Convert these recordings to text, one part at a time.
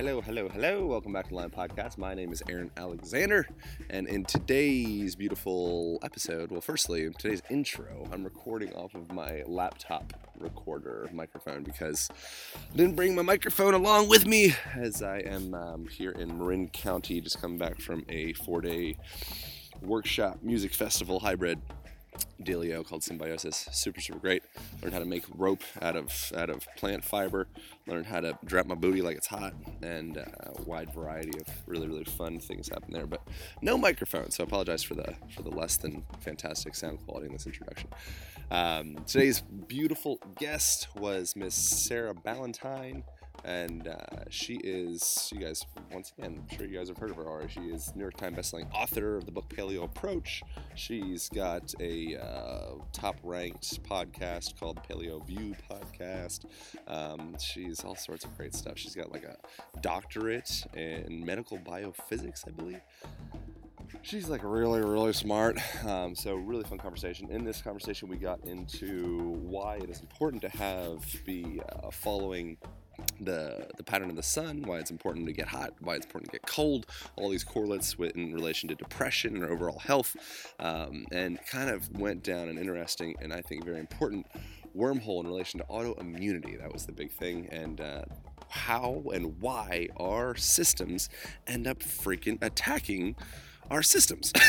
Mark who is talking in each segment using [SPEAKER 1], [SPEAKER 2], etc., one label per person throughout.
[SPEAKER 1] Hello, hello, hello. Welcome back to Align Podcast. My name is Aaron Alexander, and in today's beautiful episode, well, firstly, today's intro, I'm recording off of my laptop recorder microphone because I didn't bring my microphone along with me as I am um, here in Marin County, just coming back from a four day workshop music festival hybrid dealio called Symbiosis. Super, super great. Learned how to make rope out of out of plant fiber. Learned how to drop my booty like it's hot, and uh, a wide variety of really, really fun things happen there. But no microphone, so I apologize for the for the less than fantastic sound quality in this introduction. Um, today's beautiful guest was Miss Sarah Ballantyne and uh, she is, you guys, once again, I'm sure you guys have heard of her already. She is New York Times bestselling author of the book Paleo Approach. She's got a uh, top-ranked podcast called Paleo View Podcast. Um, she's all sorts of great stuff. She's got like a doctorate in medical biophysics, I believe she's like really really smart um, so really fun conversation in this conversation we got into why it is important to have be uh, following the the pattern of the sun, why it's important to get hot, why it's important to get cold, all these correlates with, in relation to depression and overall health, um, and kind of went down an interesting and I think very important wormhole in relation to autoimmunity. That was the big thing, and uh, how and why our systems end up freaking attacking our systems.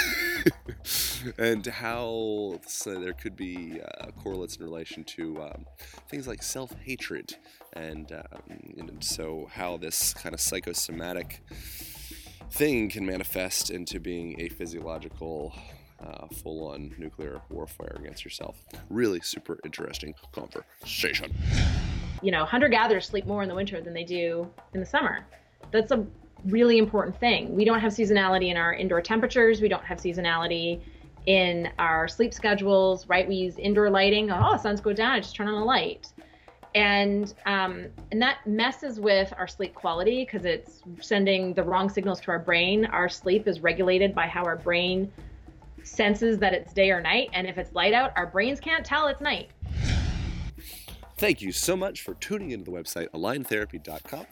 [SPEAKER 1] And how so there could be uh, correlates in relation to um, things like self-hatred and, um, and so how this kind of psychosomatic thing can manifest into being a physiological uh, full-on nuclear warfare against yourself. Really super interesting conversation.
[SPEAKER 2] You know hunter-gatherers sleep more in the winter than they do in the summer. That's a really important thing. We don't have seasonality in our indoor temperatures. We don't have seasonality in our sleep schedules, right? We use indoor lighting. Oh, the suns go down. I just turn on a light. And um, and that messes with our sleep quality because it's sending the wrong signals to our brain. Our sleep is regulated by how our brain senses that it's day or night. And if it's light out, our brains can't tell it's night.
[SPEAKER 1] Thank you so much for tuning into the website aligntherapy.com.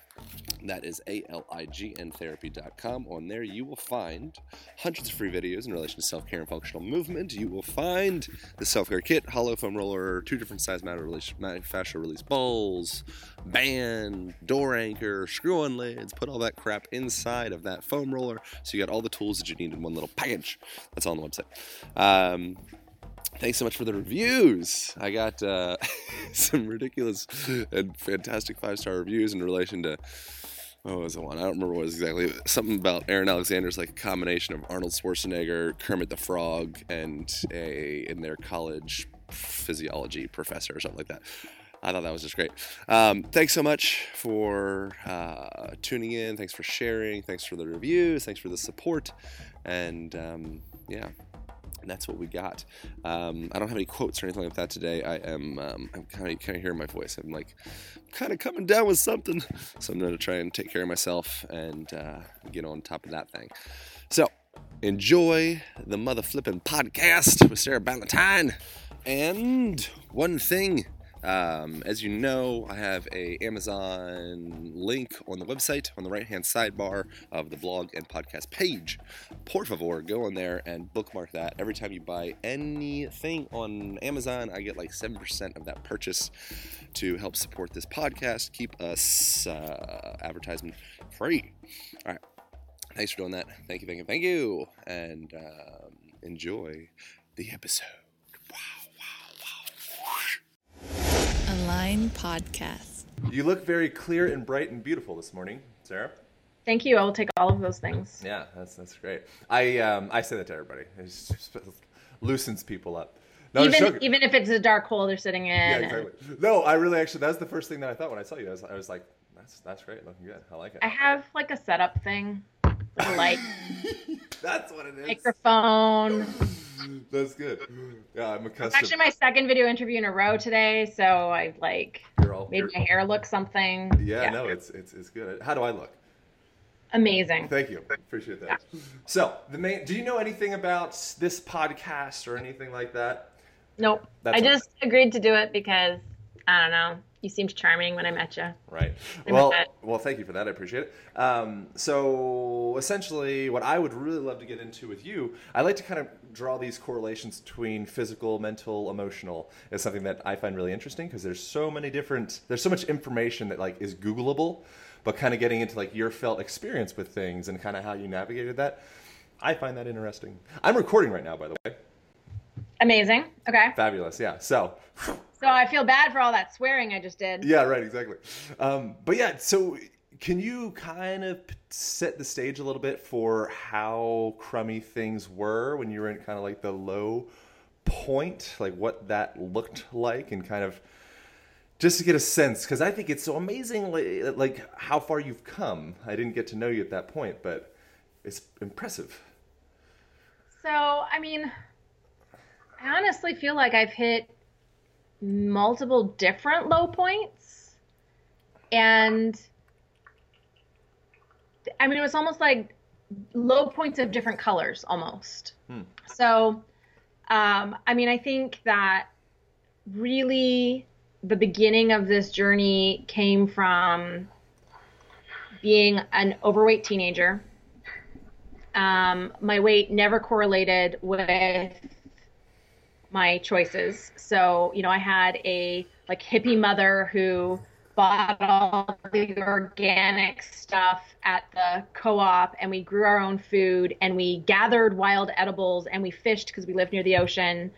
[SPEAKER 1] That is A-L-I-G-N therapy.com. On there, you will find hundreds of free videos in relation to self-care and functional movement. You will find the self-care kit, hollow foam roller, two different size matter release, fascia release balls, band, door anchor, screw-on lids. Put all that crap inside of that foam roller, so you got all the tools that you need in one little package. That's on the website. Um, thanks so much for the reviews. I got uh, some ridiculous and fantastic five star reviews in relation to. What was the one? I don't remember what was exactly. Something about Aaron Alexander's like a combination of Arnold Schwarzenegger, Kermit the Frog, and a in their college physiology professor or something like that. I thought that was just great. Um, thanks so much for uh, tuning in. Thanks for sharing. Thanks for the reviews. Thanks for the support. And um, yeah, and that's what we got. Um, I don't have any quotes or anything like that today. I am um, I'm kind of kind of hearing my voice. I'm like kind of coming down with something, so I'm going to try and take care of myself and uh, get on top of that thing. So enjoy the mother flipping podcast with Sarah Ballantyne. And one thing um, as you know, I have a Amazon link on the website on the right hand sidebar of the blog and podcast page. Por favor, go on there and bookmark that. Every time you buy anything on Amazon, I get like 7% of that purchase to help support this podcast, keep us uh, advertisement free. All right. Thanks for doing that. Thank you, thank you, thank you. And um, enjoy the episode.
[SPEAKER 3] Align Podcast.
[SPEAKER 4] You look very clear and bright and beautiful this morning, Sarah.
[SPEAKER 2] Thank you. I will take all of those things.
[SPEAKER 4] Yeah, that's that's great. I um, I say that to everybody. It just loosens people up.
[SPEAKER 2] No, even even if it's a dark hole they're sitting in.
[SPEAKER 4] Yeah, exactly. No, I really actually that's the first thing that I thought when I saw you. I was, I was like,
[SPEAKER 1] That's that's great. Looking good. I like it.
[SPEAKER 2] I have like a setup thing, with a light,
[SPEAKER 1] That's what it is.
[SPEAKER 2] microphone.
[SPEAKER 1] That's good. Yeah, I'm
[SPEAKER 2] It's
[SPEAKER 1] accustomed.
[SPEAKER 2] actually my second video interview in a row today, so I like
[SPEAKER 1] all,
[SPEAKER 2] made my hair look something.
[SPEAKER 1] yeah, no, it's it's it's good. How do I look?
[SPEAKER 2] amazing.
[SPEAKER 1] Thank you. Appreciate that. So, the main. Do you know anything about this podcast or anything like that?
[SPEAKER 2] Nope.
[SPEAKER 1] That's
[SPEAKER 2] I just agreed to do it because I don't know. You seemed charming when I met you.
[SPEAKER 1] Right.
[SPEAKER 2] I'm
[SPEAKER 1] Well, well, thank you for that. I appreciate it. Um, so, essentially, what I would really love to get into with you, I like to kind of draw these correlations between physical, mental, emotional. Is something that I find really interesting because there's so many different, there's so much information that like is Googleable, but kind of getting into like your felt experience with things and kind of how you navigated that. I find that interesting. I'm recording right now, by the way.
[SPEAKER 2] Amazing. Okay.
[SPEAKER 1] Fabulous. Yeah. So,
[SPEAKER 2] So I feel bad for all that swearing I just did.
[SPEAKER 1] Yeah, right, exactly. Um, but yeah, so can you kind of set the stage a little bit for how crummy things were when you were in kind of like the low point, like what that looked like, and kind of just to get a sense, because I think it's so amazing, like, like how far you've come. I didn't get to know you at that point, but it's impressive.
[SPEAKER 2] So, I mean, I honestly feel like I've hit multiple different low points. And I mean, it was almost like low points of different colors almost. So, um, I mean, I think that really the beginning of this journey came from being an overweight teenager um, my weight never correlated with my choices. So, you know, I had a like hippie mother who bought all the organic stuff at the co-op and we grew our own food and we gathered wild edibles and we fished because we lived near the ocean.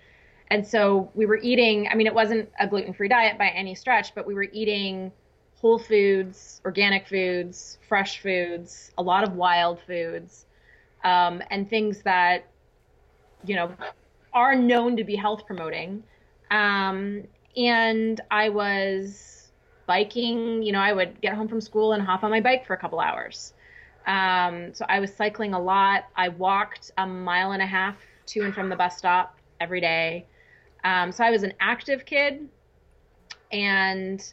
[SPEAKER 2] And so we were eating, I mean, it wasn't a gluten-free diet by any stretch, but we were eating whole foods, organic foods, fresh foods, a lot of wild foods um, and things that you know are known to be health promoting. Um, and i was biking you know i would get home from school and hop on my bike for a couple hours. Um, so i was cycling a lot. I walked a mile and a half to and from the bus stop every day. Um, so i was an active kid. And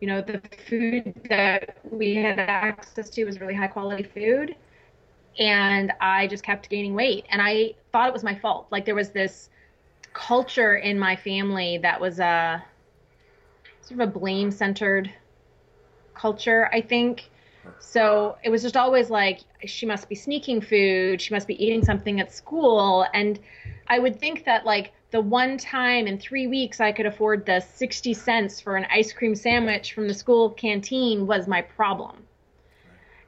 [SPEAKER 2] you know the food that we had access to was really high quality food and I just kept gaining weight. And I thought it was my fault. Like there was this culture in my family that was a sort of a blame centered culture, I think. So it was just always like she must be sneaking food, she must be eating something at school. And I would think that like the one time in three weeks I could afford the 60 cents for an ice cream sandwich from the school canteen was my problem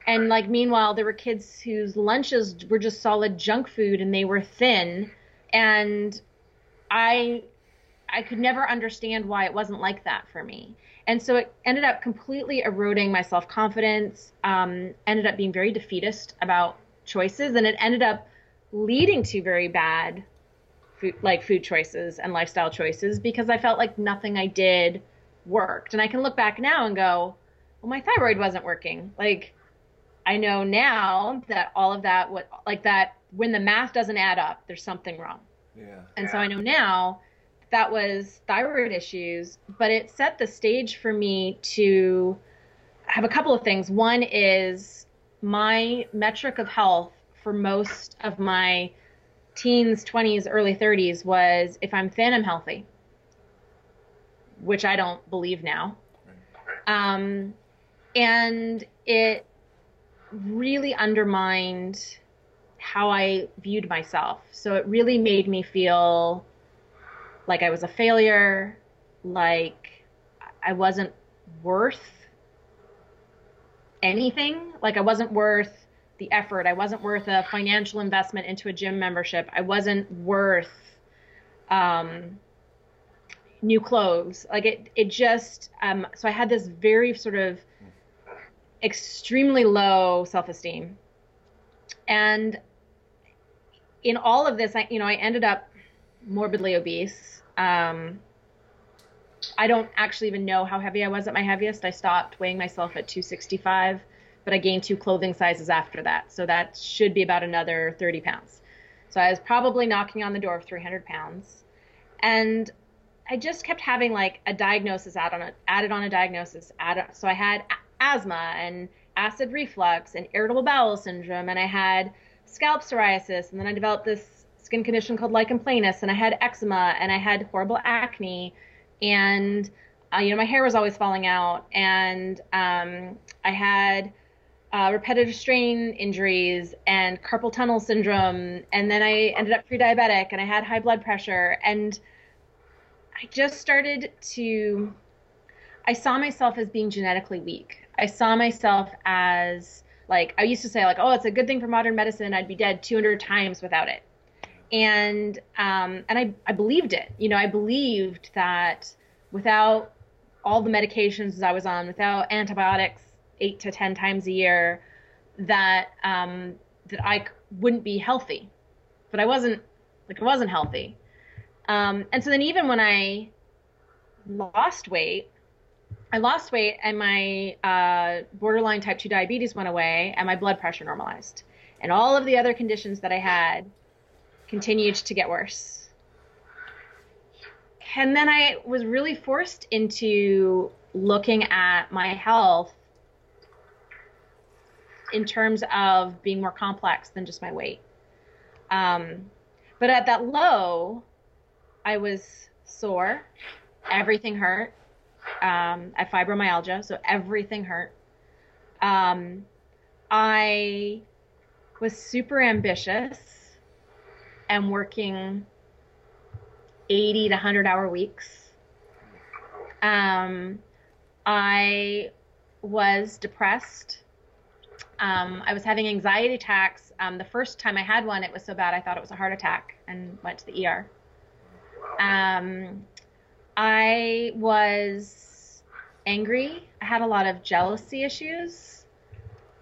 [SPEAKER 2] and like meanwhile there were kids whose lunches were just solid junk food and they were thin. And i i could never understand why it wasn't like that for me. And so it ended up completely eroding my self-confidence um, ended up being very defeatist about choices and it ended up leading to very bad food, like food choices and lifestyle choices because i felt like nothing i did worked. And i can look back now and go well my thyroid wasn't working. Like I know now that all of that, what like that, when the math doesn't add up, there's something wrong.
[SPEAKER 1] Yeah.
[SPEAKER 2] And so I know now that was thyroid issues, but it set the stage for me to have a couple of things. One is my metric of health for most of my teens, 20s, early 30s was if I'm thin, I'm healthy, which I don't believe now. Um, and it really undermined how I viewed myself. So it really made me feel like I was a failure, like I wasn't worth anything, like I wasn't worth the effort, I wasn't worth a financial investment into a gym membership, I wasn't worth um, new clothes. Like it, it just, um, so I had this very sort of extremely low self-esteem and in all of this i you know i ended up morbidly obese um, I don't actually even know how heavy I was at my heaviest. I stopped weighing myself at 265, but I gained two clothing sizes after that. So that should be about another 30 pounds. So I was probably knocking on the door of 300 pounds. And I just kept having like a diagnosis added on a, added on a diagnosis. Added, so I had asthma and acid reflux and irritable bowel syndrome, and I had scalp psoriasis, and then I developed this skin condition called lichen planus, and I had eczema, and I had horrible acne, and uh, you know my hair was always falling out, and um, I had uh, repetitive strain injuries and carpal tunnel syndrome, and then I ended up pre-diabetic, and I had high blood pressure, and I just started to. I saw myself as being genetically weak. I saw myself as like I used to say like, oh, it's a good thing for modern medicine. I'd be dead 200 times without it, and um, and I I believed it. You know, I believed that without all the medications I was on, without antibiotics eight to ten times a year, that um, that I wouldn't be healthy. But I wasn't like I wasn't healthy. Um, and so then even when I lost weight, I lost weight and my uh, borderline type 2 diabetes went away and my blood pressure normalized. And all of the other conditions that I had continued to get worse. And then I was really forced into looking at my health in terms of being more complex than just my weight. Um, but at that low, I was sore, everything hurt. Um, I had fibromyalgia, so everything hurt. Um, I was super ambitious and working 80 to 100 hour weeks. Um, I was depressed. Um, I was having anxiety attacks. Um, the first time I had one, it was so bad I thought it was a heart attack and went to the ER. Um, I was angry. I had a lot of jealousy issues.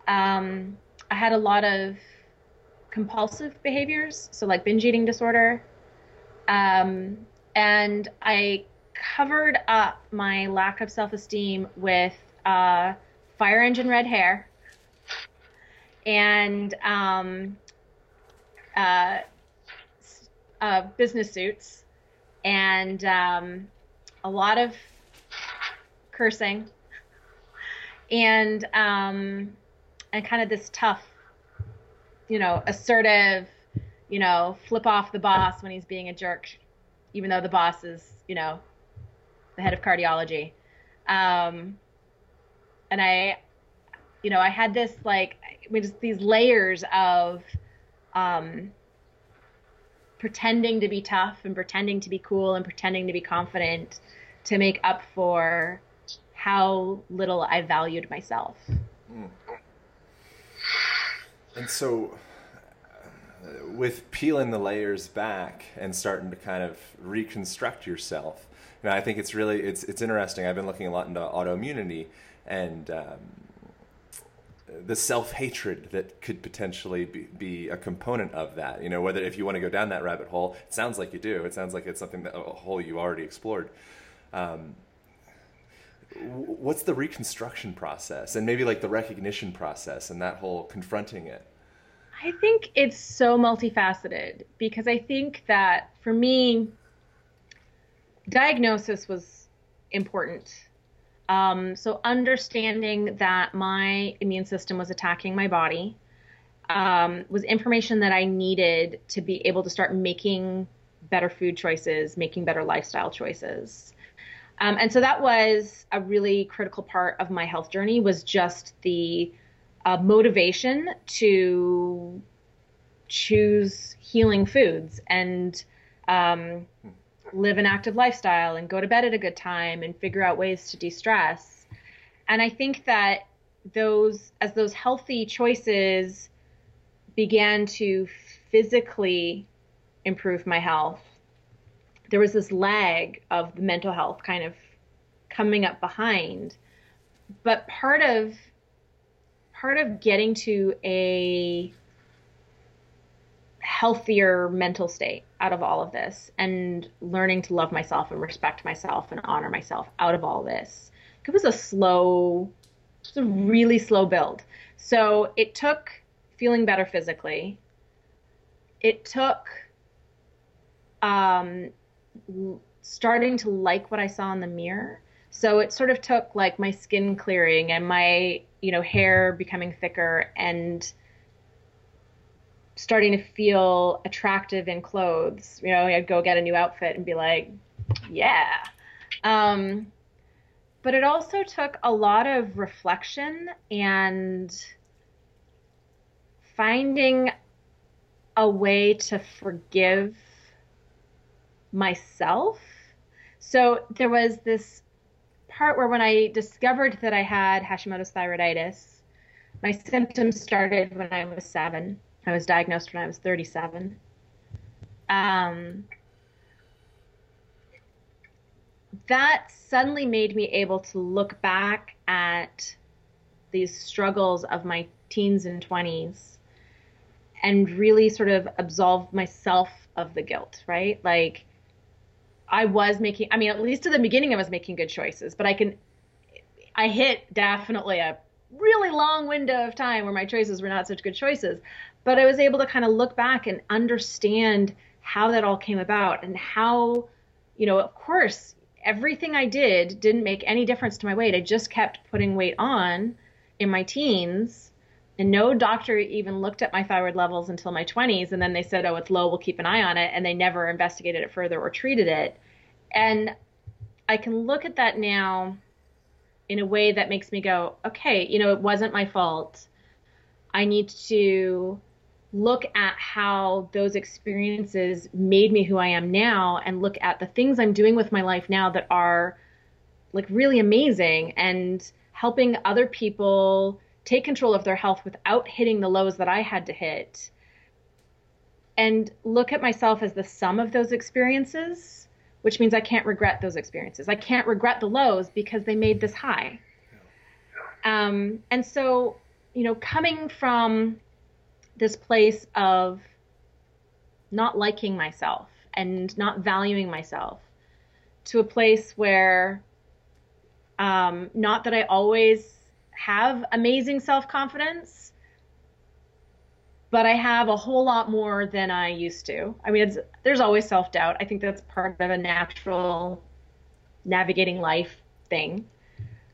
[SPEAKER 2] Um, I had a lot of compulsive behaviors, so like binge eating disorder. Um, and I covered up my lack of self esteem with uh, fire engine red hair and um, uh, uh, business suits and um, a lot of cursing and um, and kind of this tough, you know, assertive, you know, flip off the boss when he's being a jerk, even though the boss is, you know, the head of cardiology. Um, and I, you know, I had this like, I mean, just these layers of um, pretending to be tough and pretending to be cool and pretending to be confident to make up for how little I valued myself. Mm.
[SPEAKER 1] And so, uh, with peeling the layers back and starting to kind of reconstruct yourself, you know, I think it's really it's it's interesting. I've been looking a lot into autoimmunity and um, the self hatred that could potentially be, be, a component of that. You know, whether if you want to go down that rabbit hole, it sounds like you do. It sounds like it's something that a hole you already explored. Um, what's the reconstruction process and maybe like the recognition process and that whole confronting it?
[SPEAKER 2] I think it's so multifaceted because I think that for me, diagnosis was important um, so understanding that my immune system was attacking my body um, was information that I needed to be able to start making better food choices, making better lifestyle choices. Um, and so that was a really critical part of my health journey was just the uh, motivation to choose healing foods and um, live an active lifestyle and go to bed at a good time and figure out ways to de-stress. And I think that those as those healthy choices began to physically improve my health, there was this lag of the mental health kind of coming up behind. But part of part of getting to a healthier mental state out of all of this and learning to love myself and respect myself and honor myself out of all this. It was a slow, it was a really slow build. So it took feeling better physically. It took um, starting to like what I saw in the mirror. So it sort of took like my skin clearing and my, you know, hair becoming thicker and starting to feel attractive in clothes. You know, I'd go get a new outfit and be like, yeah. Um, but it also took a lot of reflection and finding a way to forgive myself. So there was this part where when I discovered that I had Hashimoto's thyroiditis, my symptoms started when I was seven. I was diagnosed when I was 37. Um, that suddenly made me able to look back at these struggles of my teens and 20s and really sort of absolve myself of the guilt, right? Like, I was making, I mean, at least at the beginning, I was making good choices, but I can, I hit definitely a really long window of time where my choices were not such good choices. But I was able to kind of look back and understand how that all came about and how, you know, of course, everything I did didn't make any difference to my weight. I just kept putting weight on in my teens. And no doctor even looked at my thyroid levels until my 20s. And then they said, oh, it's low, we'll keep an eye on it. And they never investigated it further or treated it. And I can look at that now in a way that makes me go, okay, you know, it wasn't my fault. I need to look at how those experiences made me who I am now and look at the things I'm doing with my life now that are like really amazing and helping other people take control of their health without hitting the lows that I had to hit. And look at myself as the sum of those experiences, which means I can't regret those experiences. I can't regret the lows because they made this high. Um, and so, you know, coming from this place of not liking myself and not valuing myself to a place where um, not that I always have amazing self confidence, but I have a whole lot more than I used to. I mean, there's always self doubt. I think that's part of a natural navigating life thing.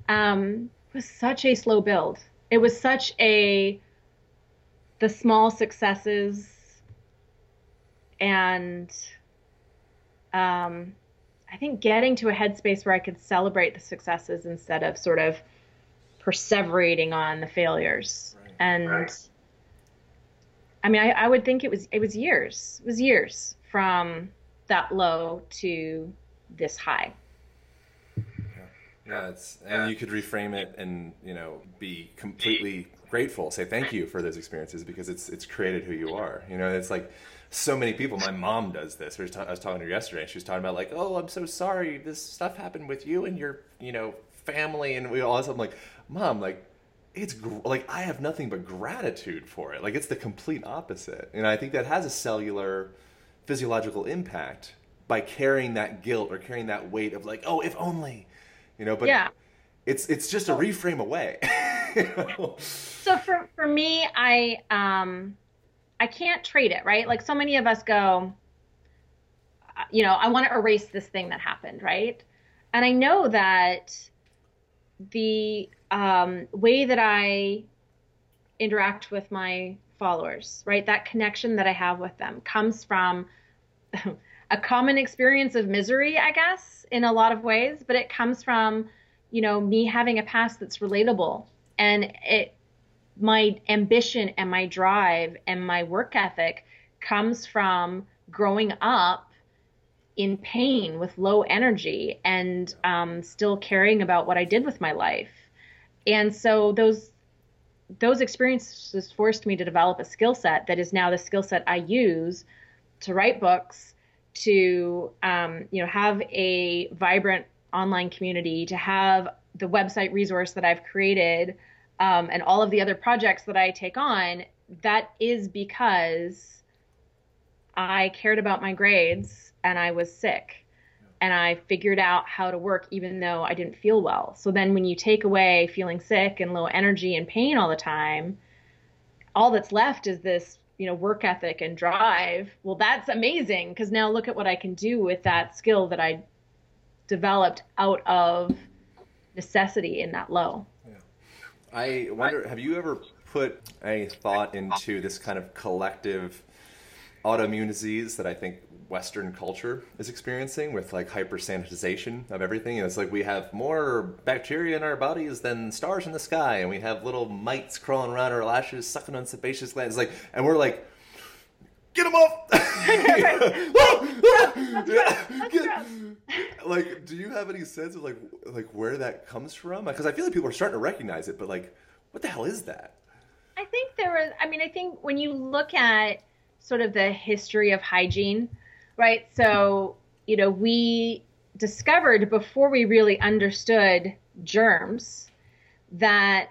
[SPEAKER 2] Um, it was such a slow build. It was such a the small successes and um, I think getting to a headspace where I could celebrate the successes instead of sort of perseverating on the failures. Right. And right. I mean, I, I, would think it was it was years. It was years from that low to this high.
[SPEAKER 1] Yeah, yeah it's and you could reframe it and you know be completely grateful, say thank you for those experiences because it's it's created who you are. You know, it's like so many people. My mom does this. I was, talking to her yesterday. And she was talking about like, oh, I'm so sorry. This stuff happened with you and your you know family, and we all this. I'm like, mom, like it's gr- like I have nothing but gratitude for it. Like it's the complete opposite, and I think that has a cellular, physiological impact by carrying that guilt or carrying that weight of like, oh, if only, you know. But yeah. it's it's just a reframe away.
[SPEAKER 2] So for for me, I um I can't trade it, right? Like so many of us go, uh, you know, I want to erase this thing that happened, right? And I know that the um, way that I interact with my followers, right, that connection that I have with them comes from a common experience of misery, I guess, in a lot of ways, but it comes from, you know, me having a past that's relatable. And it my ambition and my drive and my work ethic comes from growing up in pain with low energy and um, still caring about what I did with my life. And so those those experiences forced me to develop a skill set that is now the skill set I use to write books, to um, you know have a vibrant online community, to have the website resource that I've created um, and all of the other projects that I take on, that is because I cared about my grades and I was sick. And I figured out how to work even though I didn't feel well. So then when you take away feeling sick and low energy and pain all the time, all that's left is this, you know, work ethic and drive. Well, that's amazing because now look at what I can do with that skill that I developed out of necessity in that low.
[SPEAKER 1] I wonder, have you ever put any thought into this kind of collective autoimmune disease that I think Western culture is experiencing with like hyper sanitization of everything? And it's like we have more bacteria in our bodies than stars in the sky, and we have little mites crawling around our lashes, sucking on sebaceous glands. Like, and we're like, get them off! like, do you have any sense of like like where that comes from? Because I feel like people are starting to recognize it, but like, what the hell is that?
[SPEAKER 2] I think there was, I mean, I think when you look at sort of the history of hygiene, right? So, you know, we discovered before we really understood germs that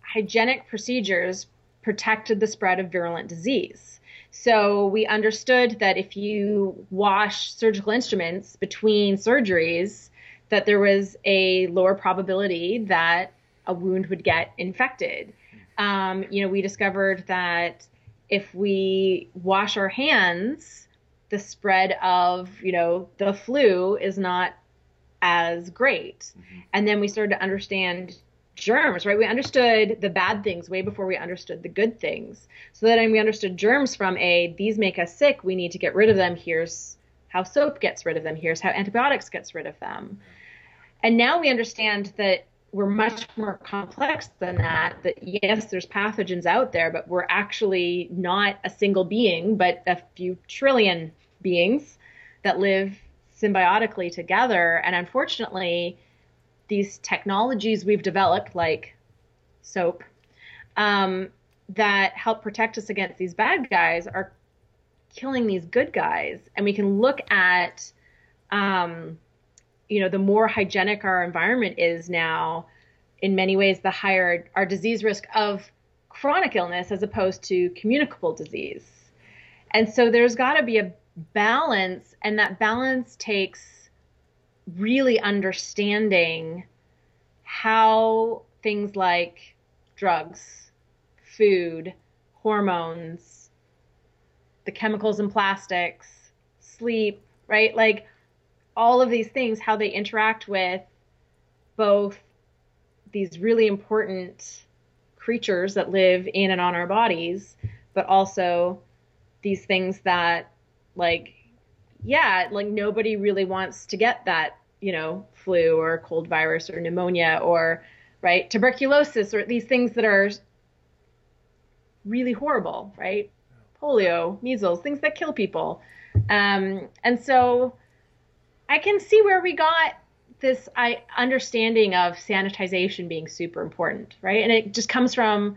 [SPEAKER 2] hygienic procedures protected the spread of virulent disease. So we understood that if you wash surgical instruments between surgeries, that there was a lower probability that a wound would get infected. Um, you know, we discovered that if we wash our hands, the spread of, you know, the flu is not as great. Mm-hmm. And then we started to understand germs, right? We understood the bad things way before we understood the good things. So then we understood germs from a these make us sick, we need to get rid of them. Here's how soap gets rid of them. Here's how antibiotics gets rid of them. And now we understand that we're much more complex than that that yes there's pathogens out there but we're actually not a single being but a few trillion beings that live symbiotically together. And unfortunately these technologies we've developed like soap um, that help protect us against these bad guys are killing these good guys. And we can look at um, you know, the more hygienic our environment is now, in many ways, the higher our disease risk of chronic illness as opposed to communicable disease. And so there's got to be a balance, and that balance takes really understanding how things like drugs, food, hormones, the chemicals in plastics, sleep, right? Like all of these things, how they interact with both these really important creatures that live in and on our bodies, but also these things that, like, yeah, like nobody really wants to get that, you know, flu or cold virus or pneumonia or, right, tuberculosis or these things that are really horrible, right? Polio, measles, things that kill people. Um, and so, I can see where we got this I, understanding of sanitization being super important, right? And it just comes from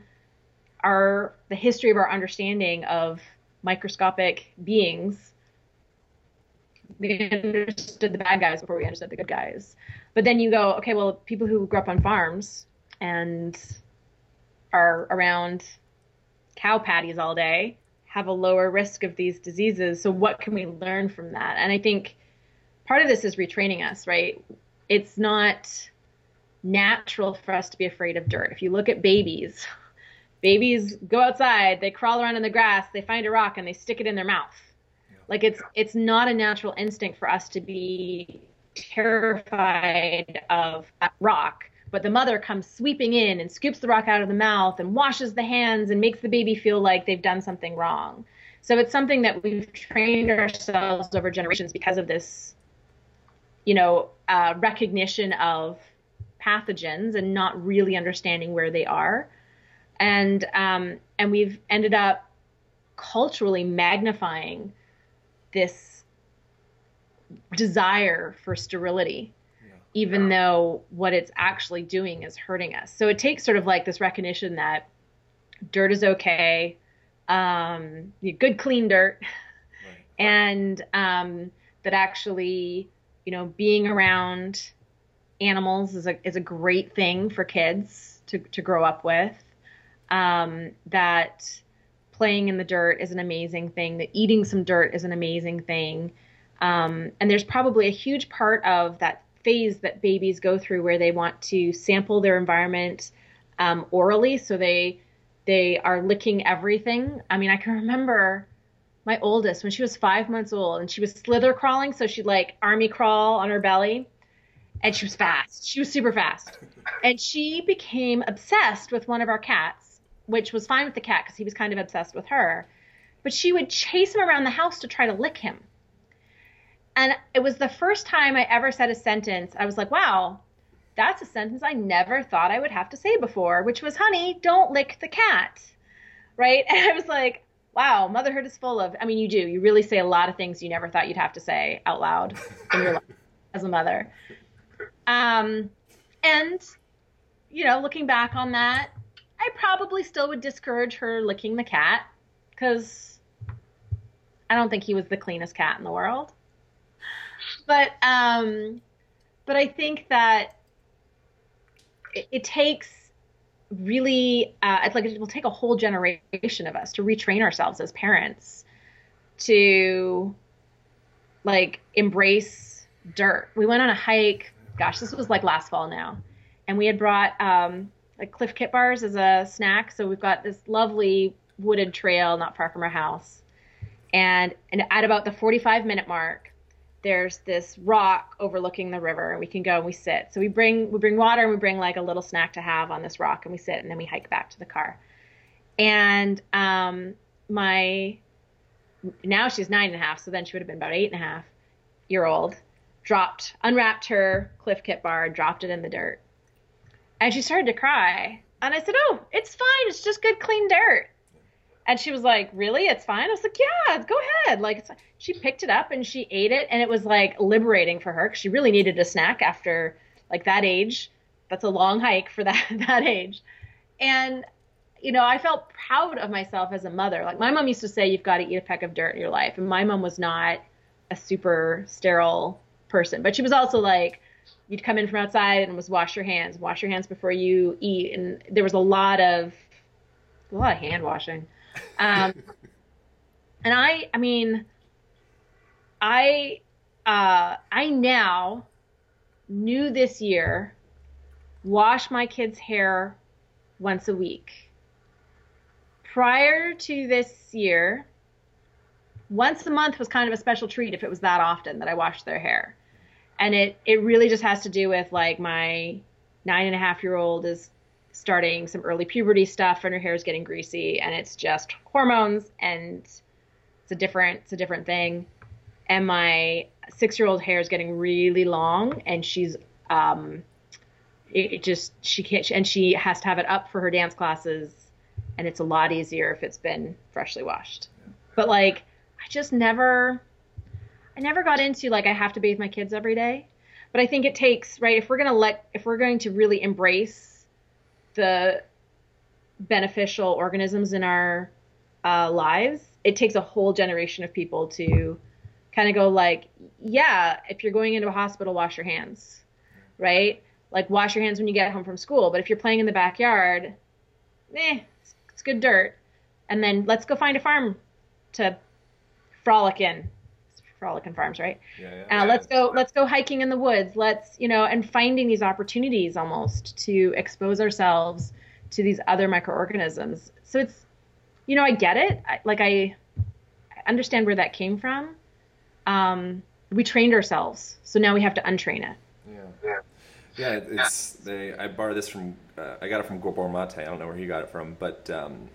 [SPEAKER 2] our the history of our understanding of microscopic beings. We understood the bad guys before we understood the good guys. But then you go, okay, well, people who grew up on farms and are around cow patties all day have a lower risk of these diseases. So what can we learn from that? And I think part of this is retraining us, right? It's not natural for us to be afraid of dirt. If you look at babies, babies go outside, they crawl around in the grass, they find a rock and they stick it in their mouth. Yeah. Like it's it's not a natural instinct for us to be terrified of a rock, but the mother comes sweeping in and scoops the rock out of the mouth and washes the hands and makes the baby feel like they've done something wrong. So it's something that we've trained ourselves over generations because of this you know, uh, recognition of pathogens and not really understanding where they are. And um, and we've ended up culturally magnifying this desire for sterility, yeah. even yeah. though what it's actually doing is hurting us. So it takes sort of like this recognition that dirt is okay, um, good clean dirt, right. and um, that actually you know, being around animals is a is a great thing for kids to to grow up with. Um, that playing in the dirt is an amazing thing, that eating some dirt is an amazing thing. Um, and there's probably a huge part of that phase that babies go through where they want to sample their environment um, orally. So they they are licking everything. I mean, I can remember my oldest when she was five months old and she was slither crawling. So she'd like army crawl on her belly and she was fast. She was super fast. And she became obsessed with one of our cats, which was fine with the cat because he was kind of obsessed with her. But she would chase him around the house to try to lick him. And it was the first time I ever said a sentence. I was like, wow, that's a sentence I never thought I would have to say before, which was, honey, don't lick the cat. Right? And I was like, wow, motherhood is full of, I mean, you do. You really say a lot of things you never thought you'd have to say out loud in your life as a mother. Um, and, you know, looking back on that, I probably still would discourage her licking the cat because I don't think he was the cleanest cat in the world. But, um, but I think that it, it takes really uh, it's like it will take a whole generation of us to retrain ourselves as parents to like embrace dirt. We went on a hike. Gosh this was like last fall now. And we had brought um, like Clif Kid bars as a snack. So we've got this lovely wooded trail not far from our house. And and at about the 45 minute mark there's this rock overlooking the river and we can go and we sit. So we bring we bring water and we bring like a little snack to have on this rock and we sit and then we hike back to the car. And um my now she's nine and a half so then she would have been about eight and a half year old dropped unwrapped her Clif Kid bar dropped it in the dirt. And she started to cry. And i said oh it's fine. It's just good clean dirt and she was like, "Really? It's fine." I was like, "Yeah, go ahead." Like, she picked it up and she ate it, and it was like liberating for her because she really needed a snack after like that age. That's a long hike for that that age, and you know, I felt proud of myself as a mother. Like my mom used to say, "You've got to eat a peck of dirt in your life," and my mom was not a super sterile person, but she was also like, you'd come in from outside and was wash your hands, wash your hands before you eat, and there was a lot of a lot of hand washing. Um, and I, I mean, I, uh, I now knew this year wash my kids' hair once a week. Prior to this year, once a month was kind of a special treat if it was that often that I washed their hair. And it, it really just has to do with like my nine and a half year old is starting some early puberty stuff and her hair is getting greasy and it's just hormones and it's a different it's a different thing. And my six year old hair is getting really long and she's um it, it just she can't and she has to have it up for her dance classes and it's a lot easier if it's been freshly washed. But like i just never i never got into like i have to bathe my kids every day. But i think it takes right if we're going to let if we're going to really embrace the beneficial organisms in our uh, lives, it takes a whole generation of people to kind of go like, yeah, if you're going into a hospital, wash your hands, right? Like wash your hands when you get home from school. But if you're playing in the backyard, eh, it's good dirt. And then let's go find a farm to frolic in. Frolic farms, right?
[SPEAKER 1] Yeah, yeah.
[SPEAKER 2] Uh, let's go. Let's go hiking in the woods. Let's, you know, and finding these opportunities almost to expose ourselves to these other microorganisms. So it's, you know, I get it. I, like I, I understand where that came from. Um, we trained ourselves, so now we have to untrain it.
[SPEAKER 1] Yeah. Yeah, it's they. I borrowed this from. Uh, I got it from Gabor Mate. I don't know where he got it from, but um,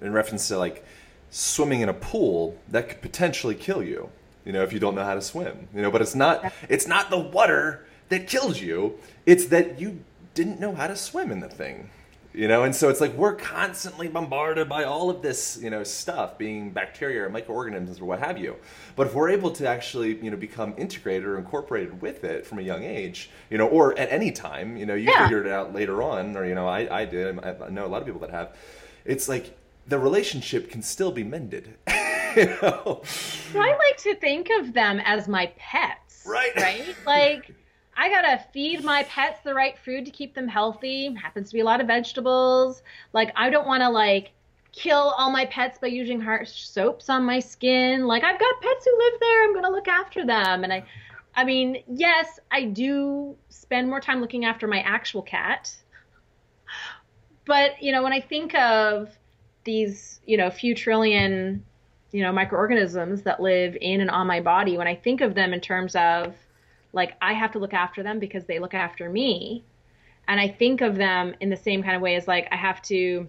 [SPEAKER 1] in reference to like swimming in a pool that could potentially kill you you know, if you don't know how to swim, you know, but it's not, it's not the water that kills you. It's that you didn't know how to swim in the thing, you know? And so it's like, we're constantly bombarded by all of this, you know, stuff being bacteria or microorganisms or what have you. But if we're able to actually, you know, become integrated or incorporated with it from a young age, you know, or at any time, you know, you
[SPEAKER 2] Yeah.
[SPEAKER 1] figured it out later on, or, you know, I, I did, I know a lot of people that have, it's like, the relationship can still be mended. you know?
[SPEAKER 2] So I like to think of them as my pets.
[SPEAKER 1] Right.
[SPEAKER 2] Right? Like I gotta feed my pets the right food to keep them healthy. Happens to be a lot of vegetables. Like I don't wanna like kill all my pets by using harsh soaps on my skin. Like I've got pets who live there. I'm going to look after them. And I I mean, yes, I do spend more time looking after my actual cat. But, you know, when I think of these, you know, few trillion, you know, microorganisms that live in and on my body, when I think of them in terms of like I have to look after them because they look after me, and I think of them in the same kind of way as like I have to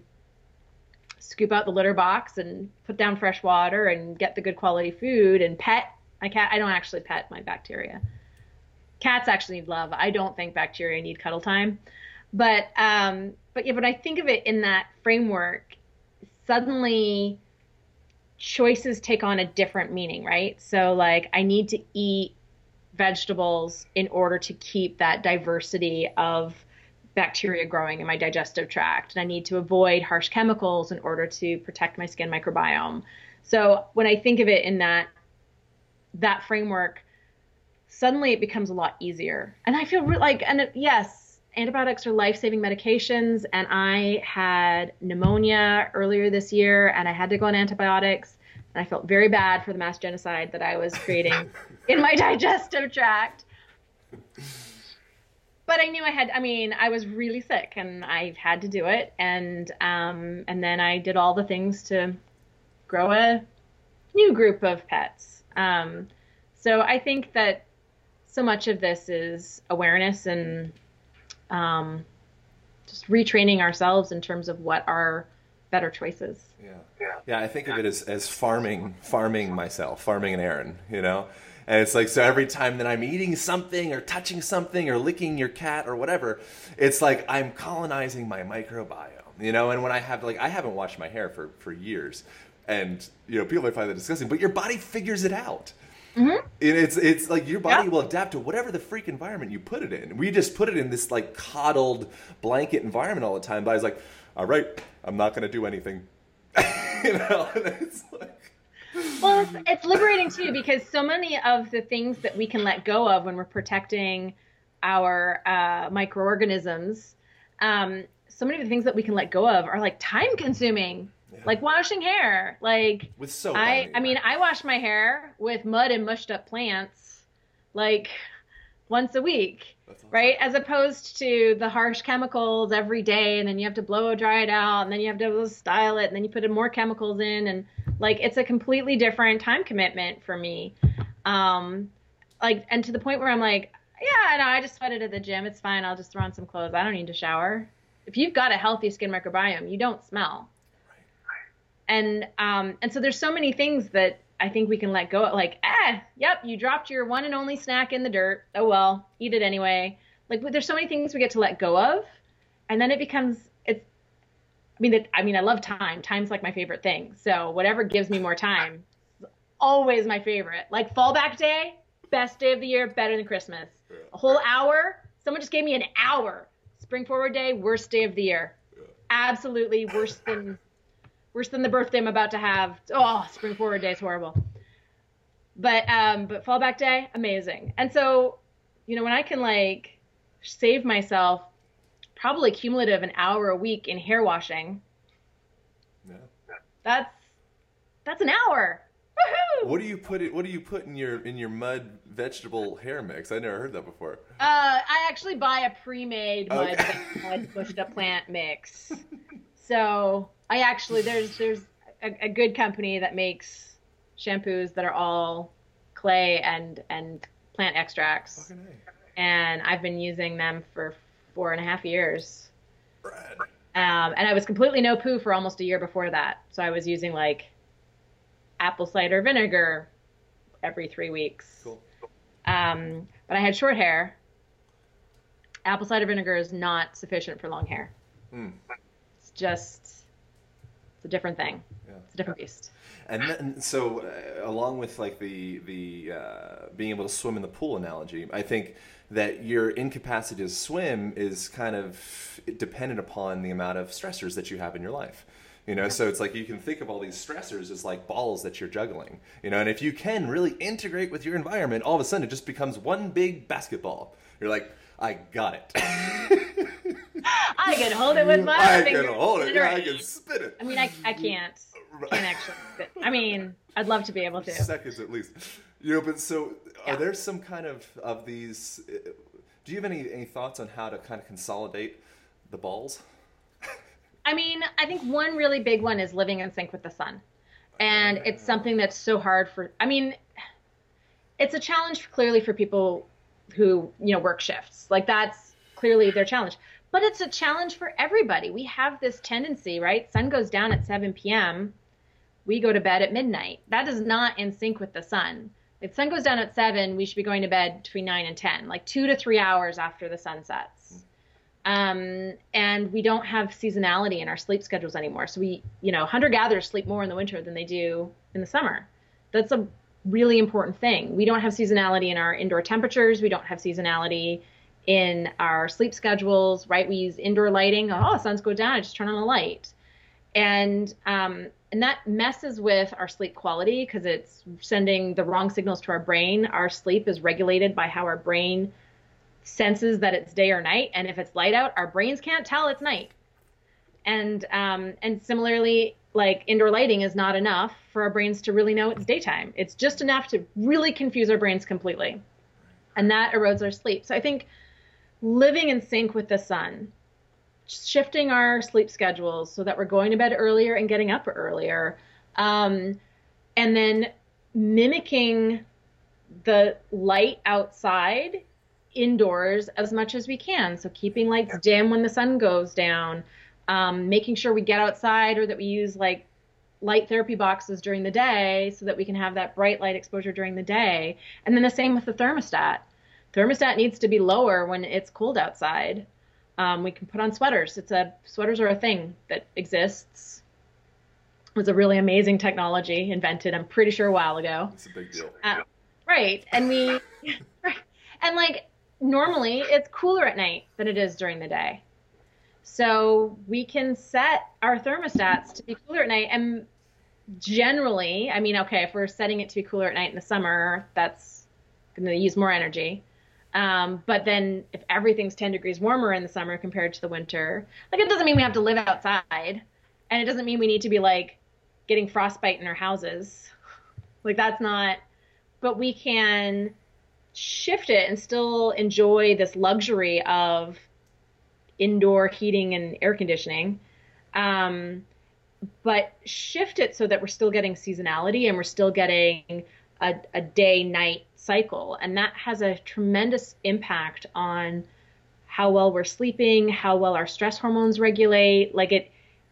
[SPEAKER 2] scoop out the litter box and put down fresh water and get the good quality food and pet my cat. I don't actually pet my bacteria. Cats actually need love. I don't think bacteria need cuddle time. But um, but yeah, but I think of it in that framework. Suddenly, choices take on a different meaning, right? So like, I need to eat vegetables in order to keep that diversity of bacteria growing in my digestive tract. And I need to avoid harsh chemicals in order to protect my skin microbiome. So when I think of it in that that framework, suddenly it becomes a lot easier. And I feel re- like, and it, yes, antibiotics are life-saving medications. And I had pneumonia earlier this year, and I had to go on antibiotics. And I felt very bad for the mass genocide that I was creating in my digestive tract but I knew I had. I mean, I was really sick, and I had to do it. And um, and then I did all the things to grow a new group of pets. Um, so I think that so much of this is awareness and um, just retraining ourselves in terms of what are better choices.
[SPEAKER 1] Yeah. Yeah, I think of it as, as farming farming myself, farming an Aaron, you know? And it's like, so every time that I'm eating something or touching something or licking your cat or whatever, it's like I'm colonizing my microbiome, you know? And when I have, like, I haven't washed my hair for, for years. And, you know, people find that disgusting, but your body figures it out. Mm-hmm. And it's it's like your body yeah. will adapt to whatever the freak environment you put it in. We just put it in this like coddled blanket environment all the time. But I was like, all right, I'm not going to do anything. you know, and it's like,
[SPEAKER 2] well, it's, it's liberating too because so many of the things that we can let go of when we're protecting our uh, microorganisms, um, so many of the things that we can let go of are like time consuming. Yeah. Like washing hair, like
[SPEAKER 1] with soap.
[SPEAKER 2] I, I mean, I wash my hair with mud and mushed up plants, like once a week, awesome. right? As opposed to the harsh chemicals every day, and then you have to blow dry it out, and then you have to style it, and then you put in more chemicals in, and like it's a completely different time commitment for me. Um, like, and to the point where I'm like, yeah, no, I just sweated at the gym. It's fine. I'll just throw on some clothes. I don't need to shower. If you've got a healthy skin microbiome, you don't smell. And um, and so there's so many things that I think we can let go. Of, like, eh, yep, you dropped your one and only snack in the dirt. Oh well, eat it anyway. Like, there's so many things we get to let go of, and then it becomes it's. I mean, I mean, I love time. Time's like my favorite thing. So whatever gives me more time, always my favorite. Like fallback day, best day of the year, better than Christmas. A whole hour. Someone just gave me an hour. Spring forward day, worst day of the year. Absolutely worse than worse than the birthday I'm about to have. Oh, spring forward day is horrible. But um, but fallback day, amazing. And so, you know, when I can like save myself probably cumulative an hour a week in hair washing. Yeah. That's that's an hour.
[SPEAKER 1] Woohoo! What do you put it? What do you put in your in your mud vegetable hair mix? I never heard that before.
[SPEAKER 2] Uh, I actually buy a pre-made mud, okay. mud pushed up plant mix. So I actually there's there's a, a, good company that makes shampoos that are all clay and and plant extracts, and I've been using them for four and a half years. Um, and I was completely no poo for almost a year before that, so I was using like apple cider vinegar every three weeks. Cool. Um, but I had short hair. Apple cider vinegar is not sufficient for long hair. Mm. It's just it's a different thing. Yeah. It's a different beast.
[SPEAKER 1] And then, so, uh, along with like the the uh, being able to swim in the pool analogy, I think that your incapacity to swim is kind of dependent upon the amount of stressors that you have in your life. You know, so it's like you can think of all these stressors as like balls that you're juggling. You know, and if you can really integrate with your environment, all of a sudden it just becomes one big basketball. You're like, I got it.
[SPEAKER 2] I can hold it with my
[SPEAKER 1] I
[SPEAKER 2] fingers.
[SPEAKER 1] can hold it. Yeah, I can spin it.
[SPEAKER 2] I mean, I, I can't. Can't actually. But, I mean, I'd love to be able to.
[SPEAKER 1] seconds at least. You know, but so
[SPEAKER 2] Yeah.
[SPEAKER 1] are there some kind of of these? uh, Do you have any any thoughts on how to kind of consolidate the balls?
[SPEAKER 2] I mean, I think one really big one is living in sync with the sun. And it's something that's so hard for, I mean, it's a challenge clearly for people who, you know, work shifts. Like that's clearly their challenge. But it's a challenge for everybody. We have this tendency, right? Sun goes down at 7 p.m. We go to bed at midnight. That is not in sync with the sun. If sun goes down at 7, we should be going to bed between 9 and 10, like two to three hours after the sun sets um, and we don't have seasonality in our sleep schedules anymore. So we, you know, hunter gatherers sleep more in the winter than they do in the summer. That's a really important thing. We don't have seasonality in our indoor temperatures. We don't have seasonality in our sleep schedules, right? We use indoor lighting. Oh, the suns go down. I just turn on a light, and um, and that messes with our sleep quality because it's sending the wrong signals to our brain. Our sleep is regulated by how our brain senses that it's day or night, and if it's light out, our brains can't tell it's night. And um, and similarly, like indoor lighting is not enough for our brains to really know it's daytime. It's just enough to really confuse our brains completely, and that erodes our sleep. So I think living in sync with the sun, shifting our sleep schedules so that we're going to bed earlier and getting up earlier, um, and then mimicking the light outside indoors as much as we can. So keeping lights dim when the sun goes down, um, making sure we get outside or that we use like light therapy boxes during the day so that we can have that bright light exposure during the day. And then the same with the thermostat. Thermostat needs to be lower when it's cold outside. Um, we can put on sweaters. It's a sweaters are a thing that exists. It was a really amazing technology invented, I'm pretty sure, a while ago.
[SPEAKER 1] It's a big deal.
[SPEAKER 2] Uh, right. And we, and like normally it's cooler at night than it is during the day. So we can set our thermostats to be cooler at night. And generally, I mean, okay, if we're setting it to be cooler at night in the summer, that's going to use more energy. Um, but then if everything's 10 degrees warmer in the summer compared to the winter, like it doesn't mean we have to live outside. And it doesn't mean we need to be like getting frostbite in our houses. Like that's not, but we can shift it and still enjoy this luxury of indoor heating and air conditioning. Um, but shift it so that we're still getting seasonality and we're still getting a, a day night cycle. And that has a tremendous impact on how well we're sleeping, how well our stress hormones regulate. Like it,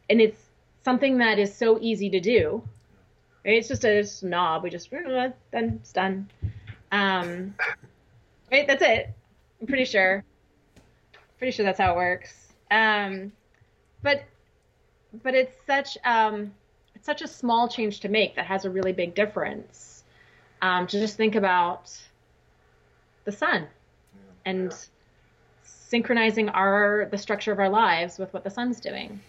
[SPEAKER 2] and it's something that is so easy to do. It's just a, it's knob. We just, then it's done. Um, right, that's it. I'm pretty sure. Pretty sure that's how it works. Um, but but it's such um, it's such a small change to make that has a really big difference. Um, to just think about the sun and synchronizing our the structure of our lives with what the sun's doing.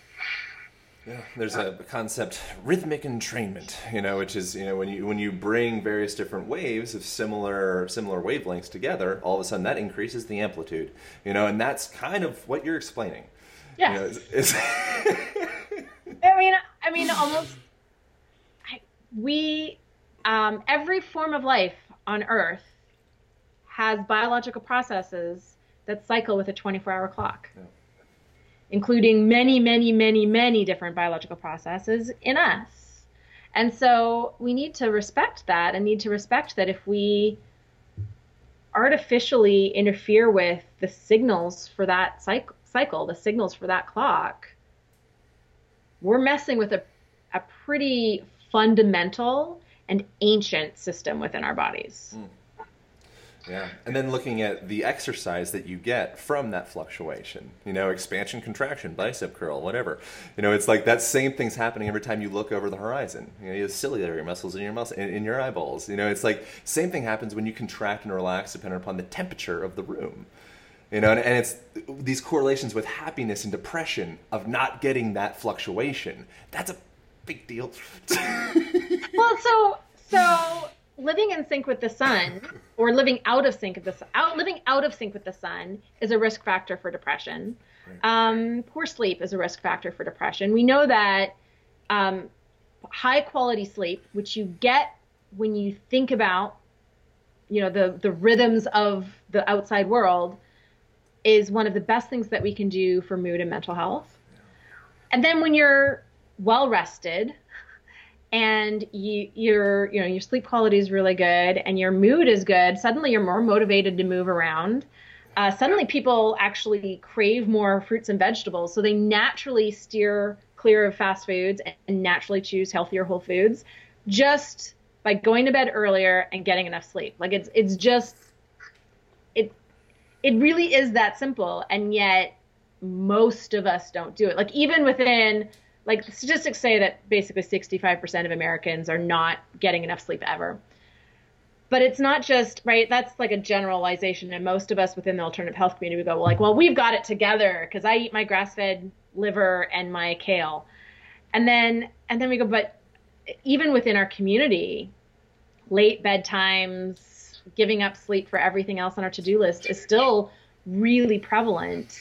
[SPEAKER 1] Yeah, there's a concept, rhythmic entrainment, you know, which is you know when you when you bring various different waves of similar similar wavelengths together, all of a sudden that increases the amplitude, you know, and that's kind of what you're explaining.
[SPEAKER 2] Yeah.
[SPEAKER 1] You know, it's, it's
[SPEAKER 2] I mean, I mean, almost. I, we, um, every form of life on Earth has biological processes that cycle with a 24-hour clock, including many, many, many, many different biological processes in us. And so we need to respect that, and need to respect that if we artificially interfere with the signals for that cycle, cycle the signals for that clock, we're messing with a, a pretty fundamental and ancient system within our bodies. Hmm.
[SPEAKER 1] Yeah, and then looking at the exercise that you get from that fluctuation, you know, expansion, contraction, bicep curl, whatever. You know, it's like that same thing's happening every time you look over the horizon. You know, you have ciliary muscles in your muscle in, in your eyeballs. You know, it's like same thing happens when you contract and relax, depending upon the temperature of the room. You know, and, and it's these correlations with happiness and depression of not getting that fluctuation. That's a big deal.
[SPEAKER 2] Well, so so living in sync with the sun or living out of sync with the sun, out living out of sync with the sun is a risk factor for depression. Um, poor sleep is a risk factor for depression. We know that um, high quality sleep, which you get when you think about, you know, the the rhythms of the outside world, is one of the best things that we can do for mood and mental health. And then when you're well rested and you your you know your sleep quality is really good and your mood is good, suddenly you're more motivated to move around. Uh, suddenly people actually crave more fruits and vegetables, so they naturally steer clear of fast foods and naturally choose healthier whole foods just by going to bed earlier and getting enough sleep. Like it's it's just it it really is that simple and yet most of us don't do it. Like even within like statistics say that basically 65% of Americans are not getting enough sleep ever. But it's not just right. That's like a generalization, and most of us within the alternative health community we go well, like, well, we've got it together because I eat my grass-fed liver and my kale, and then and then we go, but even within our community, late bedtimes, giving up sleep for everything else on our to-do list is still really prevalent,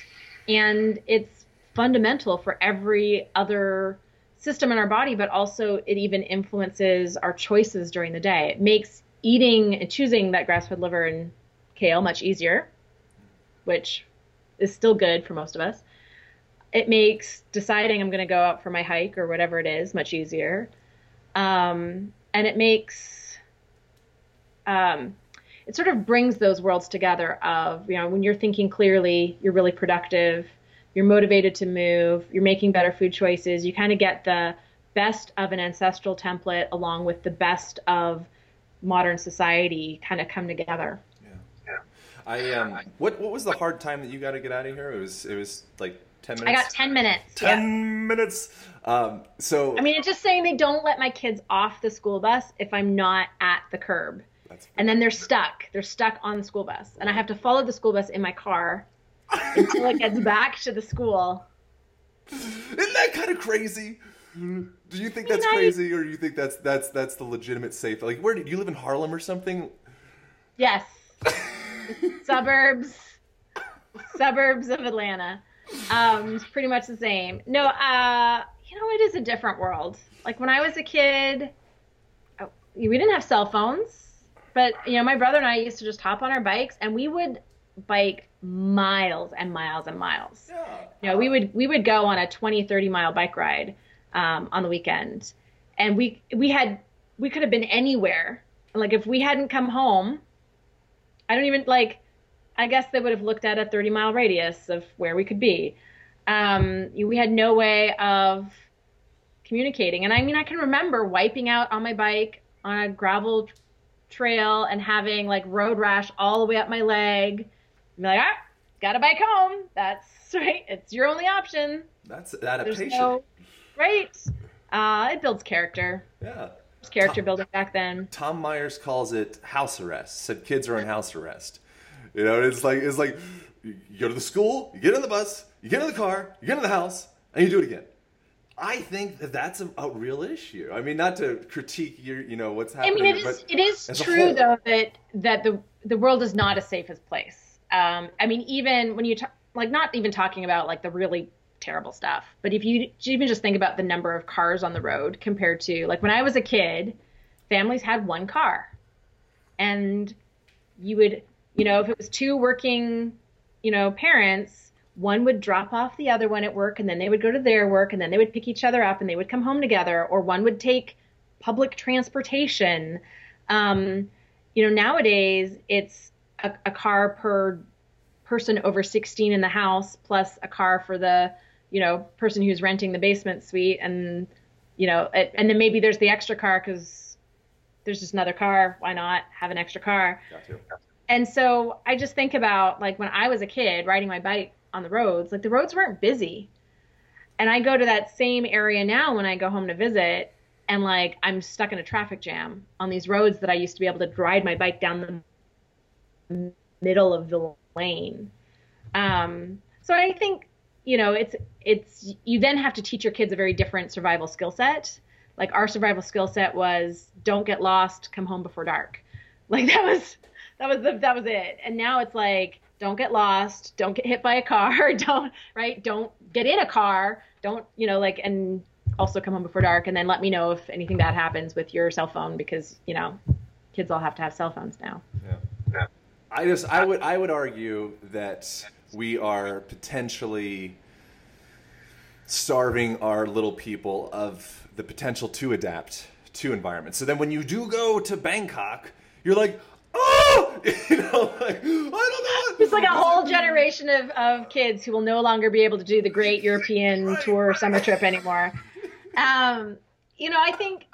[SPEAKER 2] and it's fundamental for every other system in our body, but also it even influences our choices during the day. It makes eating and choosing that grass-fed liver and kale much easier, which is still good for most of us. It makes deciding I'm going to go out for my hike or whatever it is much easier, um, and it makes um, it sort of brings those worlds together. Of you know when you're thinking clearly, you're really productive, you're motivated to move, you're making better food choices. You kind of get the best of an ancestral template along with the best of modern society kind of come together.
[SPEAKER 1] Yeah. Yeah. I um what what was the hard time that you got to get out of here? It was it was like 10 minutes.
[SPEAKER 2] I got 10 minutes.
[SPEAKER 1] 10
[SPEAKER 2] yeah.
[SPEAKER 1] minutes. Um so
[SPEAKER 2] I mean, it's just saying they don't let my kids off the school bus if I'm not at the curb.
[SPEAKER 1] That's
[SPEAKER 2] and then they're stuck. They're stuck on the school bus. And I have to follow the school bus in my car until it gets back to the school.
[SPEAKER 1] Isn't that kind of crazy? Do you think that's
[SPEAKER 2] I-
[SPEAKER 1] crazy, or do you think that's that's that's the legitimate safe? Like, where do you live in Harlem or something?
[SPEAKER 2] Yes. suburbs. Suburbs of Atlanta. Um, it's pretty much the same. No, uh, you know, it is a different world. Like when I was a kid, oh, we didn't have cell phones, but you know, my brother and I used to just hop on our bikes and we would bike miles and miles and miles. You know, we would we would go on a 20, 30 mile bike ride um, on the weekend, and we we had we could have been anywhere. Like if we hadn't come home, I don't even like. I guess they would have looked at a 30 mile radius of where we could be. Um, we had no way of communicating, and I mean, I can remember wiping out on my bike on a gravel trail and having like road rash all the way up my leg. And like, ah, got a bike home. That's right. It's your only option.
[SPEAKER 1] That's
[SPEAKER 2] There's
[SPEAKER 1] adaptation.
[SPEAKER 2] no right. Uh, it builds character.
[SPEAKER 1] Yeah.
[SPEAKER 2] It's character building back then.
[SPEAKER 1] Tom Myers calls it house arrest. Said kids are in house arrest. You know, it's like it's like you go to the school, you get in the bus, you get in the car, you get in the house, and you do it again. I think that that's a, a real issue. I mean, not to critique your, you know, what's happening.
[SPEAKER 2] I mean, it is it is true though that that the the world is not a safe as place. Um, I mean, even when you talk, like not even talking about like the really terrible stuff, but if you even just think about the number of cars on the road compared to like when I was a kid, families had one car, and you would you know if it was two working you know parents one would drop off the other one at work and then they would go to their work and then they would pick each other up and they would come home together or one would take public transportation. Um, you know nowadays it's a, a car per person over 16 in the house plus a car for the you know person who's renting the basement suite and you know it, and then maybe there's the extra car because there's just another car why not have an extra car
[SPEAKER 1] Got to.
[SPEAKER 2] and so I just think about like when I was a kid riding my bike on the roads, like the roads weren't busy. And I go to that same area now when I go home to visit and like I'm stuck in a traffic jam on these roads that I used to be able to ride my bike down the middle of the lane. Um, so I think, you know, it's it's you then have to teach your kids a very different survival skill set. Like our survival skill set was don't get lost, come home before dark. Like that was that was the, that was it. And now it's like don't get lost, don't get hit by a car, don't right, don't get in a car, don't you know like and also come home before dark, and then let me know if anything bad happens with your cell phone because you know kids all have to have cell phones now.
[SPEAKER 1] Yeah. I just I would I would argue that we are potentially starving our little people of the potential to adapt to environments. So then when you do go to Bangkok, you're like, oh, you know, like I don't know.
[SPEAKER 2] It's like a whole generation of, of kids who will no longer be able to do the great European tour summer trip anymore. Um, you know, I think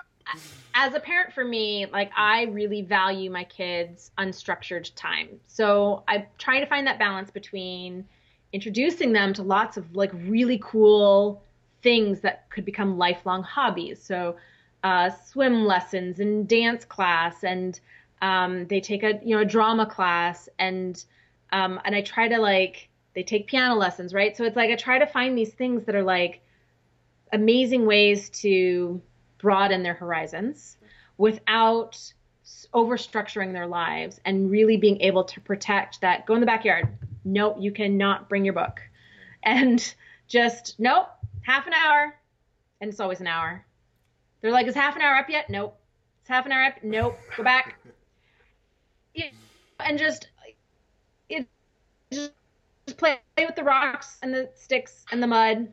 [SPEAKER 2] as a parent for me, like I really value my kids' unstructured time. So I try to find that balance between introducing them to lots of like really cool things that could become lifelong hobbies. So uh, swim lessons and dance class, and um, they take a you know a drama class, and um, and I try to like they take piano lessons, right? So it's like I try to find these things that are like amazing ways to broaden their horizons without over structuring their lives and really being able to protect that go in the backyard. Nope you cannot bring your book. And just nope half an hour. And it's always an hour. They're like is half an hour up yet? Nope. It's half an hour up? Nope. Go back. And just it just play with the rocks and the sticks and the mud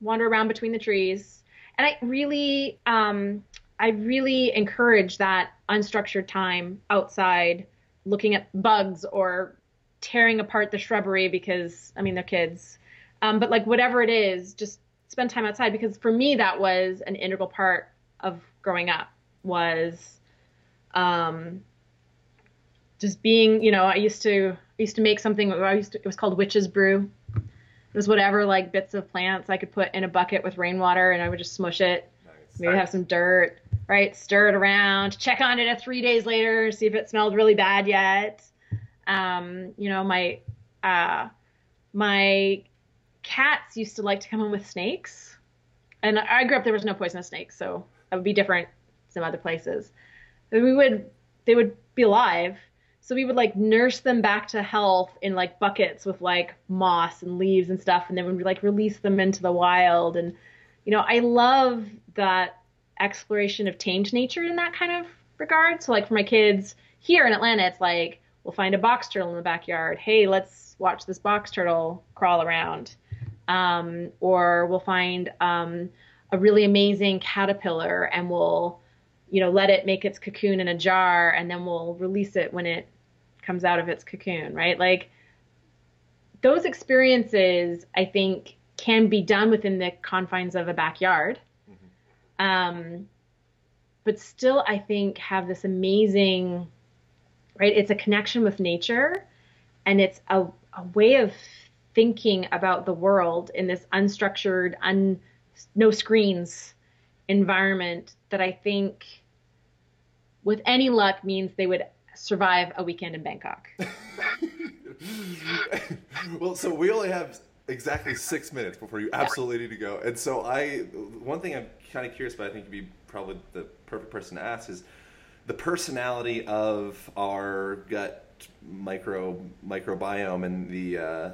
[SPEAKER 2] wander around between the trees and i really um I really encourage that unstructured time outside looking at bugs or tearing apart the shrubbery because I mean they're kids. Um, but like whatever it is, just spend time outside because for me that was an integral part of growing up was um, just being, you know, I used to I used to make something I used to, it was called witch's brew. It was whatever like bits of plants I could put in a bucket with rainwater and I would just smush it. Nice. Maybe have some dirt right? Stir it around, check on it a three days later, see if it smelled really bad yet. Um, you know, my uh, my cats used to like to come home with snakes, and I grew up there was no poisonous snakes, so that would be different some other places. But we would they would be alive, so we would like nurse them back to health in like buckets with like moss and leaves and stuff, and then we'd like release them into the wild. And you know, I love that exploration of tamed nature in that kind of regard. So like for my kids here in Atlanta, it's like we'll find a box turtle in the backyard. Hey, let's watch this box turtle crawl around. Um, or we'll find um, a really amazing caterpillar and we'll, you know, let it make its cocoon in a jar and then we'll release it when it comes out of its cocoon, right? Like those experiences, I think, can be done within the confines of a backyard um, but still I think have this amazing, right? It's a connection with nature, and it's a, a way of thinking about the world in this unstructured, un, no screens environment that I think, with any luck, means they would survive a weekend in Bangkok.
[SPEAKER 1] well, so we only have exactly six minutes before you absolutely need to go. And so I, one thing I'm kind of curious about, I think you'd be probably the perfect person to ask is the personality of our gut micro microbiome and the uh,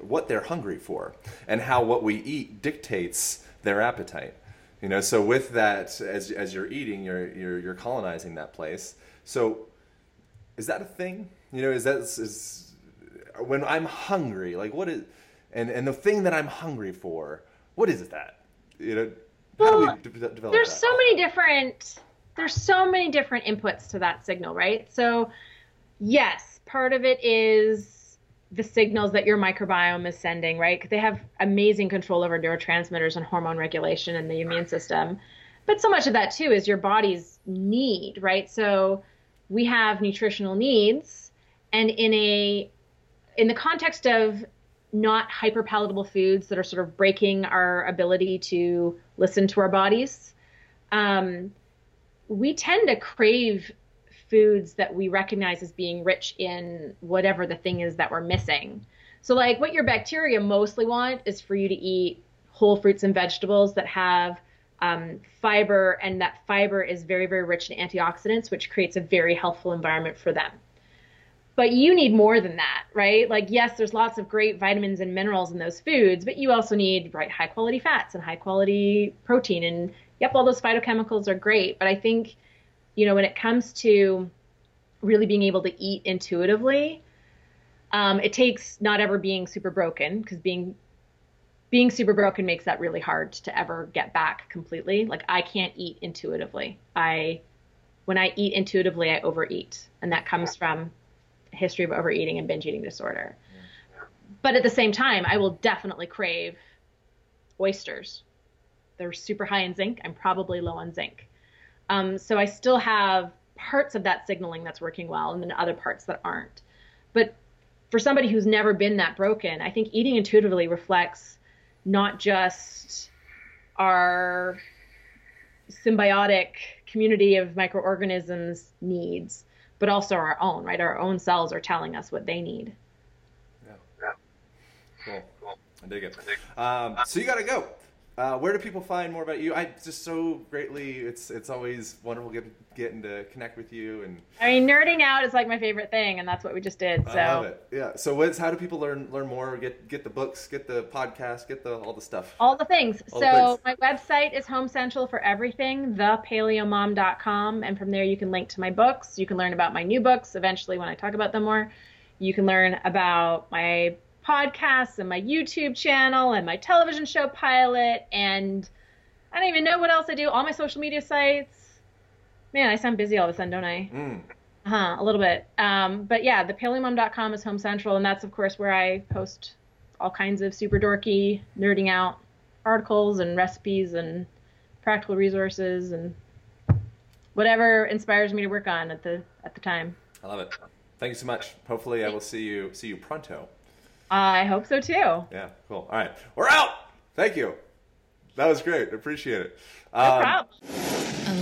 [SPEAKER 1] what they're hungry for, and how what we eat dictates their appetite. You know, so with that, as as you're eating, you're you're, you're colonizing that place. So, is that a thing? You know, is that is when I'm hungry, like what is, and and the thing that I'm hungry for, what is that? You know,
[SPEAKER 2] how well, do we de- develop There's that? so many different, there's so many different inputs to that signal, right? So, yes, part of it is the signals that your microbiome is sending, right? They have amazing control over neurotransmitters and hormone regulation in the immune system. But so much of that too is your body's need, right? So we have nutritional needs, and in a in the context of not hyper palatable foods that are sort of breaking our ability to listen to our bodies, um, we tend to crave foods that we recognize as being rich in whatever the thing is that we're missing. So, like, what your bacteria mostly want is for you to eat whole fruits and vegetables that have um, fiber, and that fiber is very, very rich in antioxidants, which creates a very healthful environment for them but you need more than that, right? Like, yes, there's lots of great vitamins and minerals in those foods, but you also need right high quality fats and high quality protein. And yep, all those phytochemicals are great, but I think, you know, when it comes to really being able to eat intuitively, um, it takes not ever being super broken because being being super broken makes that really hard to ever get back completely. Like I can't eat intuitively. I when I eat intuitively, I overeat, and that comes from history of overeating and binge eating disorder. But at the same time, I will definitely crave oysters. They're super high in zinc. I'm probably low on zinc. Um, so I still have parts of that signaling that's working well and then other parts that aren't. But for somebody who's never been that broken, I think eating intuitively reflects not just our symbiotic community of microorganisms needs, but also our own, right? Our own cells are telling us what they need.
[SPEAKER 5] Yeah. Cool. Cool. I dig it. Um, so you got to go. Uh, where do people find more about you? I just so greatly. It's it's always wonderful getting getting to connect with you and.
[SPEAKER 2] I mean, nerding out is like my favorite thing, and that's what we just did. So.
[SPEAKER 5] I love it. Yeah. So what's how do people learn learn more? Get get the books, get the podcast, get the all the stuff.
[SPEAKER 2] All the things.
[SPEAKER 5] All
[SPEAKER 2] so
[SPEAKER 5] the things.
[SPEAKER 2] my website is Home Central for everything, thepaleomom.com, and from there you can link to my books. You can learn about my new books eventually when I talk about them more. You can learn about my podcasts and my YouTube channel and my television show pilot and I don't even know what else I do. All my social media sites. Man, I sound busy all of a sudden, don't I?
[SPEAKER 5] Mm.
[SPEAKER 2] Uh-huh, a little bit. Um, but yeah, the paleomom.com is home central, and that's of course where I post all kinds of super dorky, nerding out articles and recipes and practical resources and whatever inspires me to work on at the at the time.
[SPEAKER 5] I love it. Thank you so much. Hopefully, I will see you see you pronto.
[SPEAKER 2] I hope so too.
[SPEAKER 5] Yeah. Cool. All right. We're out. Thank you. That was great. Appreciate it.
[SPEAKER 2] No
[SPEAKER 5] Um,
[SPEAKER 2] problem.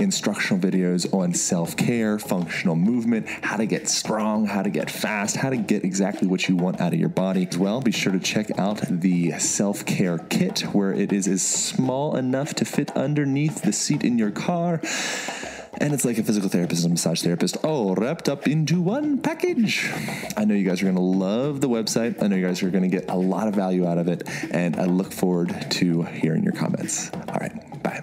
[SPEAKER 1] instructional videos on self care, functional movement, how to get strong, how to get fast, how to get exactly what you want out of your body. As well, be sure to check out the self care kit, where it is, is small enough to fit underneath the seat in your car. And it's like a physical therapist and massage therapist all wrapped up into one package. I know you guys are going to love the website. I know you guys are going to get a lot of value out of it. And I look forward to hearing your comments. All right. Bye.